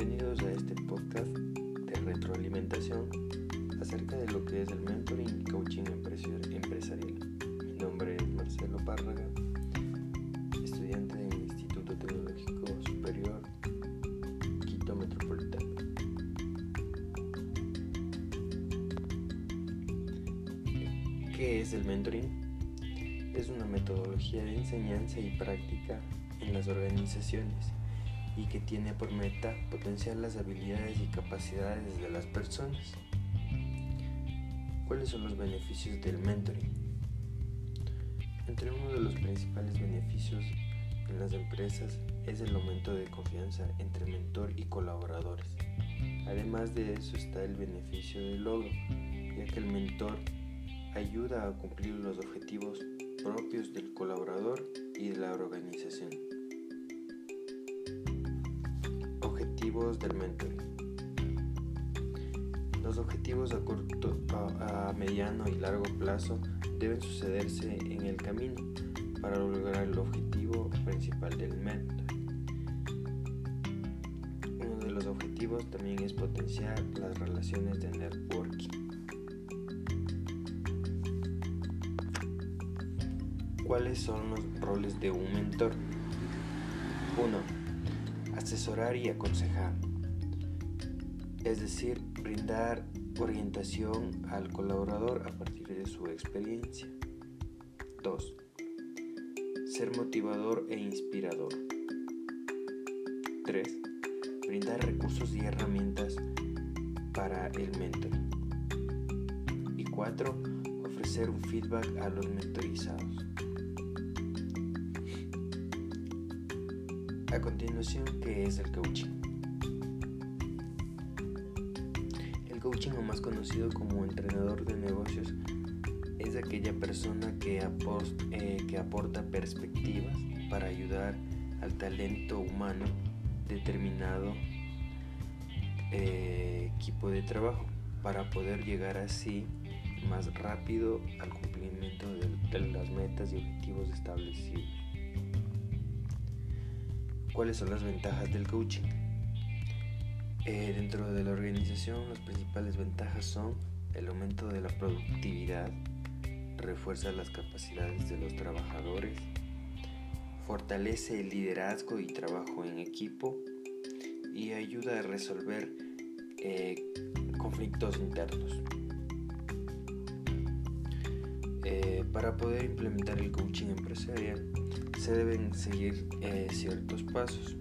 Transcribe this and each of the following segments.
bienvenidos a este podcast de retroalimentación acerca de lo que es el mentoring y coaching empresarial. Mi nombre es Marcelo Párraga, estudiante del Instituto Tecnológico Superior Quito Metropolitano. ¿Qué es el mentoring? Es una metodología de enseñanza y práctica en las organizaciones y que tiene por meta potenciar las habilidades y capacidades de las personas. ¿Cuáles son los beneficios del mentoring? Entre uno de los principales beneficios en las empresas es el aumento de confianza entre mentor y colaboradores. Además de eso está el beneficio del logro, ya que el mentor ayuda a cumplir los objetivos propios del colaborador y de la organización. Del mentoring. Los objetivos a corto, a, mediano y largo plazo deben sucederse en el camino para lograr el objetivo principal del mentor. Uno de los objetivos también es potenciar las relaciones de networking. ¿Cuáles son los roles de un mentor? 1. Asesorar y aconsejar. Es decir, brindar orientación al colaborador a partir de su experiencia. 2. Ser motivador e inspirador. 3. Brindar recursos y herramientas para el mentor. Y 4. Ofrecer un feedback a los mentorizados. A continuación, ¿qué es el coaching? El coaching, o más conocido como entrenador de negocios, es aquella persona que, eh, aporta perspectivas para ayudar al talento humano determinado eh, equipo de trabajo para poder llegar así más rápido al cumplimiento de las metas y objetivos establecidos. ¿Cuáles son las ventajas del coaching? Eh, dentro de la organización las principales ventajas son el aumento de la productividad, refuerza las capacidades de los trabajadores, fortalece el liderazgo y trabajo en equipo y ayuda a resolver eh, conflictos internos. Eh, para poder implementar el coaching empresarial se deben seguir eh, ciertos pasos.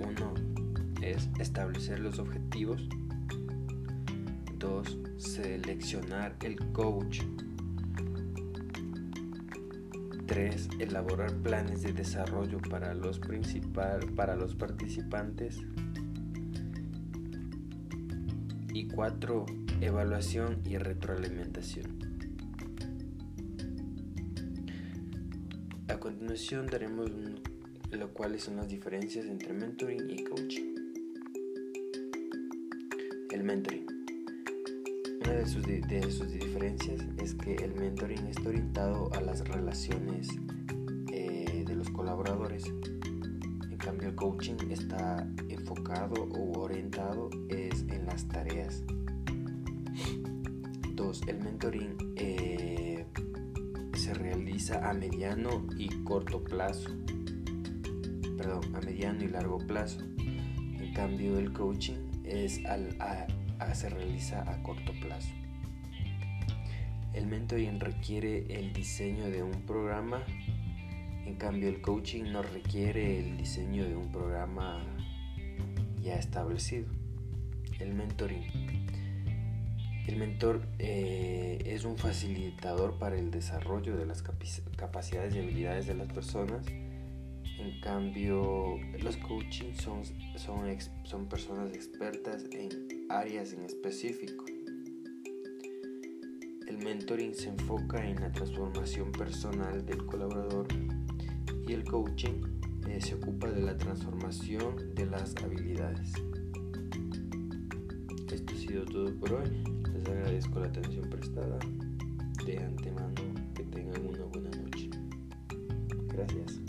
Uno es establecer los objetivos. Dos, seleccionar el coach. Tres, elaborar planes de desarrollo para los, para los participantes. Y cuatro, evaluación y retroalimentación. A continuación daremos lo cuáles son las diferencias entre mentoring y coaching. El mentoring. Una de sus, de sus diferencias es que el mentoring está orientado a las relaciones eh, de los colaboradores. En cambio el coaching está enfocado o orientado es en las tareas. Dos, el mentoring eh, se realiza a mediano y corto plazo. Perdón, a mediano y largo plazo. En cambio, el coaching es al, se realiza a corto plazo. El mentoring requiere el diseño de un programa, en cambio el coaching no requiere el diseño de un programa ya establecido. El mentoring el mentor eh, es un facilitador para el desarrollo de las capacidades y habilidades de las personas. En cambio, los coaching son, son, son personas expertas en áreas en específico. El mentoring se enfoca en la transformación personal del colaborador y el coaching eh, se ocupa de la transformación de las habilidades. Esto ha sido todo por hoy. Les agradezco la atención prestada. De antemano, que tengan una buena noche. Gracias.